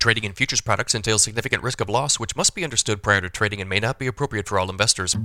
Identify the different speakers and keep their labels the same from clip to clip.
Speaker 1: Trading in futures products entails significant risk of loss, which must be understood prior to trading and may not be appropriate for all investors.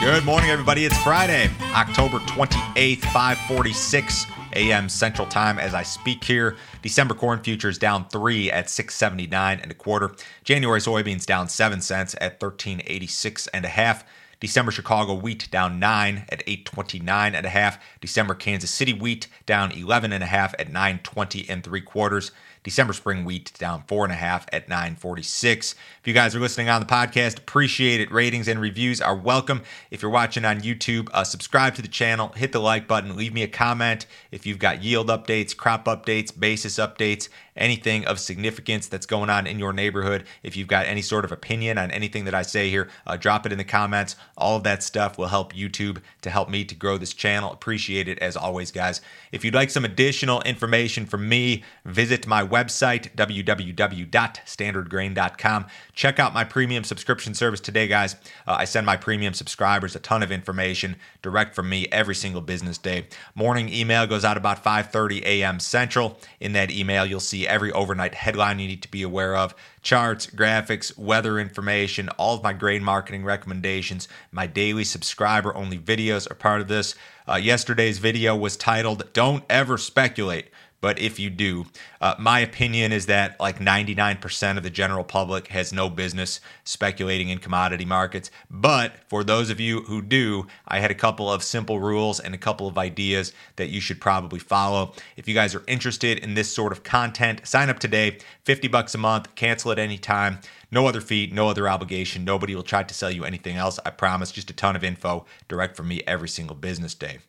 Speaker 2: Good morning, everybody. It's Friday, October 28th, 546 a.m. Central Time as I speak here. December corn futures down three at 679 and a quarter. January soybeans down seven cents at 1386 and a half. December Chicago wheat down 9 at 829 and a half. December Kansas City wheat down 11 and a half at 920 and three quarters. December spring wheat down four and a half at 946. If you guys are listening on the podcast, appreciate it. Ratings and reviews are welcome. If you're watching on YouTube, uh, subscribe to the channel, hit the like button, leave me a comment. If you've got yield updates, crop updates, basis updates, anything of significance that's going on in your neighborhood. If you've got any sort of opinion on anything that I say here, uh, drop it in the comments. All of that stuff will help YouTube to help me to grow this channel. Appreciate it as always, guys. If you'd like some additional information from me, visit my website, www.standardgrain.com. Check out my premium subscription service today, guys. Uh, I send my premium subscribers a ton of information direct from me every single business day. Morning email goes out about 5:30 a.m. Central. In that email, you'll see every overnight headline you need to be aware of, charts, graphics, weather information, all of my grain marketing recommendations. My daily subscriber only videos are part of this. Uh, yesterday's video was titled "Don't Ever Speculate." But if you do, uh, my opinion is that like 99% of the general public has no business speculating in commodity markets. But for those of you who do, I had a couple of simple rules and a couple of ideas that you should probably follow. If you guys are interested in this sort of content, sign up today, 50 bucks a month, cancel at any time. No other fee, no other obligation. Nobody will try to sell you anything else. I promise. Just a ton of info direct from me every single business day.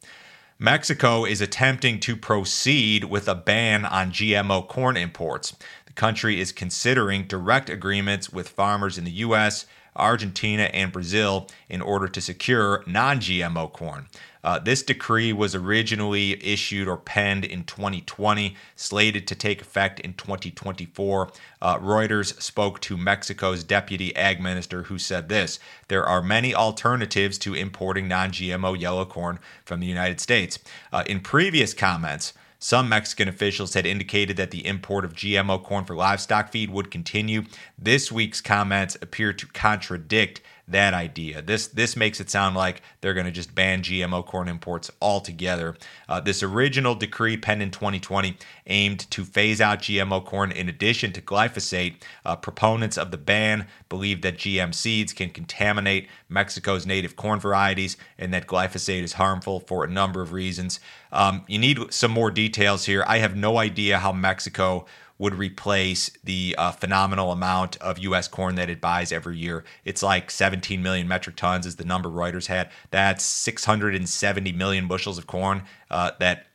Speaker 2: Mexico is attempting to proceed with a ban on GMO corn imports. The country is considering direct agreements with farmers in the U.S., Argentina, and Brazil in order to secure non GMO corn. Uh, this decree was originally issued or penned in 2020, slated to take effect in 2024. Uh, Reuters spoke to Mexico's deputy ag minister, who said this There are many alternatives to importing non GMO yellow corn from the United States. Uh, in previous comments, some Mexican officials had indicated that the import of GMO corn for livestock feed would continue. This week's comments appear to contradict that idea. This this makes it sound like they're going to just ban GMO corn imports altogether. Uh, this original decree penned in 2020 aimed to phase out GMO corn in addition to glyphosate. Uh, proponents of the ban believe that GM seeds can contaminate Mexico's native corn varieties and that glyphosate is harmful for a number of reasons. Um, you need some more details here. I have no idea how Mexico would replace the uh, phenomenal amount of U.S. corn that it buys every year. It's like 17 million metric tons is the number Reuters had. That's 670 million bushels of corn uh, that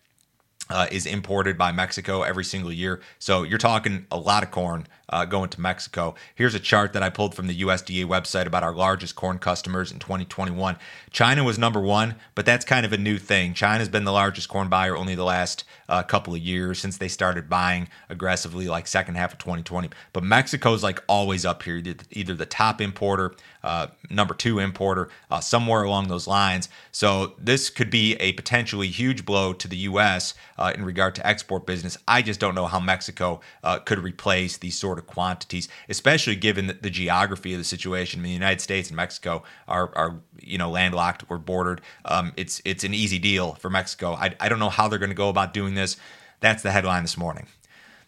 Speaker 2: uh, is imported by Mexico every single year. So you're talking a lot of corn uh, going to Mexico. Here's a chart that I pulled from the USDA website about our largest corn customers in 2021. China was number one, but that's kind of a new thing. China's been the largest corn buyer only the last uh, couple of years since they started buying aggressively, like second half of 2020. But Mexico's like always up here, either the top importer, uh, number two importer, uh, somewhere along those lines. So this could be a potentially huge blow to the U.S. Uh, in regard to export business. I just don't know how Mexico uh, could replace these sort of quantities, especially given the, the geography of the situation. I mean, the United States and Mexico are, are you know landlocked or bordered. Um, it's it's an easy deal for Mexico. I, I don't know how they're going to go about doing this. That's the headline this morning.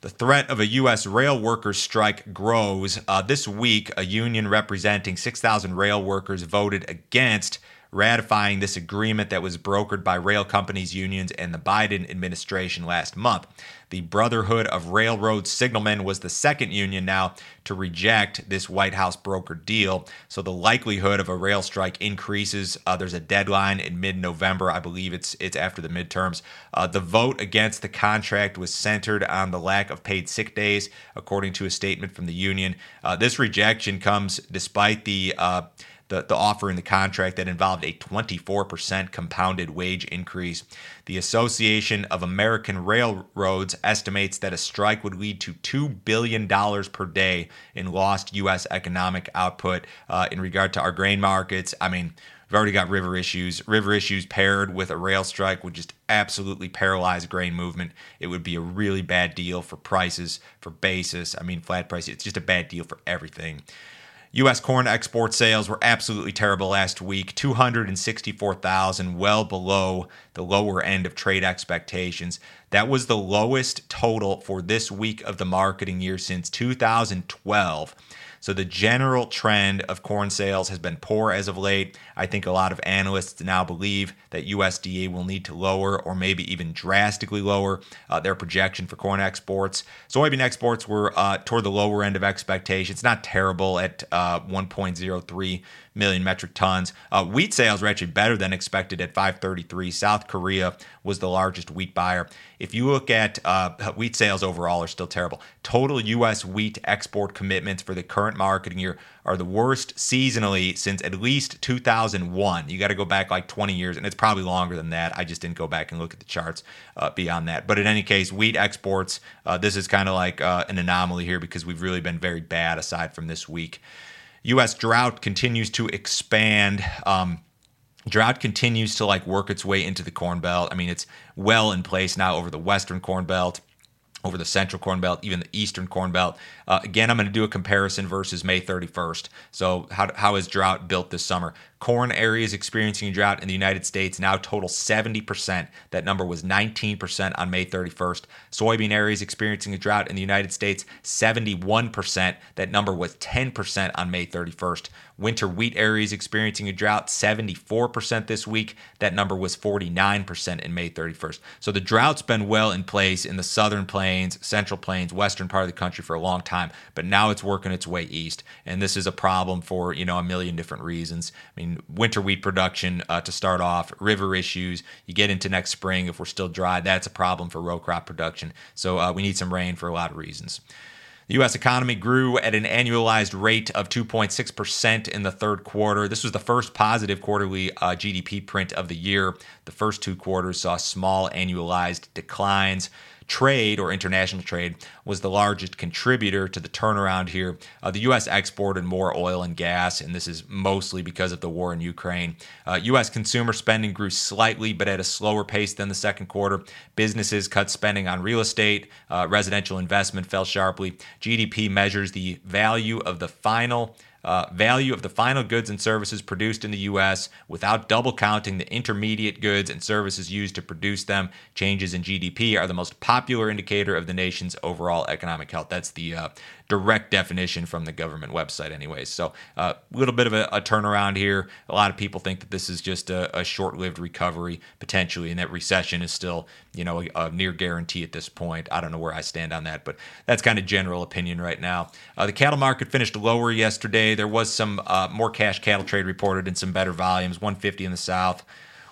Speaker 2: The threat of a U.S. rail workers' strike grows. Uh, this week, a union representing 6,000 rail workers voted against ratifying this agreement that was brokered by rail companies, unions, and the Biden administration last month. The Brotherhood of Railroad Signalmen was the second union now to reject this White House brokered deal. So the likelihood of a rail strike increases. Uh, there's a deadline in mid-November. I believe it's it's after the midterms. Uh, the vote against the contract was centered on the lack of paid sick days, according to a statement from the union. Uh, this rejection comes despite the uh, the, the offer in the contract that involved a 24% compounded wage increase. The Association of American Railroads estimates that a strike would lead to $2 billion per day in lost U.S. economic output uh, in regard to our grain markets. I mean, We've already got river issues. River issues paired with a rail strike would just absolutely paralyze grain movement. It would be a really bad deal for prices, for basis. I mean, flat price. It's just a bad deal for everything. U.S. corn export sales were absolutely terrible last week 264,000, well below the lower end of trade expectations. That was the lowest total for this week of the marketing year since 2012. So the general trend of corn sales has been poor as of late. I think a lot of analysts now believe that USDA will need to lower or maybe even drastically lower uh, their projection for corn exports. Soybean exports were uh, toward the lower end of expectations, not terrible at uh, 1.03 million metric tons. Uh, wheat sales were actually better than expected at 533. South Korea was the largest wheat buyer. If you look at uh, wheat sales overall, are still terrible. Total U.S. wheat export commitments for the current marketing year are the worst seasonally since at least 2001. You got to go back like 20 years, and it's probably longer than that. I just didn't go back and look at the charts uh, beyond that. But in any case, wheat exports, uh, this is kind of like uh, an anomaly here because we've really been very bad aside from this week. U.S. drought continues to expand. Um, drought continues to like work its way into the corn belt. I mean, it's well in place now over the western corn belt over the central corn belt, even the eastern corn belt. Uh, again, I'm going to do a comparison versus May 31st. So, how, how is drought built this summer? Corn areas experiencing drought in the United States now total 70%. That number was 19% on May 31st. Soybean areas experiencing a drought in the United States, 71%. That number was 10% on May 31st. Winter wheat areas experiencing a drought, 74% this week. That number was 49% in May 31st. So the drought's been well in place in the southern plains, central plains, western part of the country for a long time, but now it's working its way east. And this is a problem for, you know, a million different reasons. I mean, winter wheat production uh, to start off, river issues. You get into next spring, if we're still dry, that's a problem for row crop production. So uh, we need some rain for a lot of reasons. The U.S. economy grew at an annualized rate of 2.6% in the third quarter. This was the first positive quarterly uh, GDP print of the year. The first two quarters saw small annualized declines trade or international trade was the largest contributor to the turnaround here. Uh, the U.S. exported more oil and gas, and this is mostly because of the war in Ukraine. Uh, U.S. consumer spending grew slightly, but at a slower pace than the second quarter. Businesses cut spending on real estate. Uh, residential investment fell sharply. GDP measures the value of the final uh, value of the final goods and services produced in the U.S. without double counting the intermediate goods and services used to produce them. Changes in GDP are the most popular indicator of the nation's overall economic health. That's the uh, direct definition from the government website, anyways. So a uh, little bit of a, a, turnaround here. A lot of people think that this is just a, a short-lived recovery potentially, and that recession is still, you know, a, a, near guarantee at this point. I don't know where I stand on that, but that's kind of general opinion right now. Uh, the cattle market finished lower yesterday. There was some uh, more cash cattle trade reported and some better volumes. 150 in the south.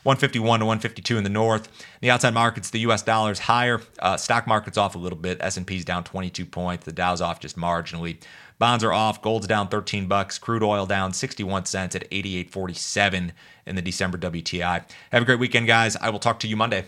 Speaker 2: 151 to 152 in the north. In the outside markets, the U.S. dollar is higher. Uh, stock market's off a little bit. S&P's down 22 points. The Dow's off just marginally. Bonds are off. Gold's down 13 bucks. Crude oil down 61 cents at 88.47 in the December WTI. Have a great weekend, guys. I will talk to you Monday.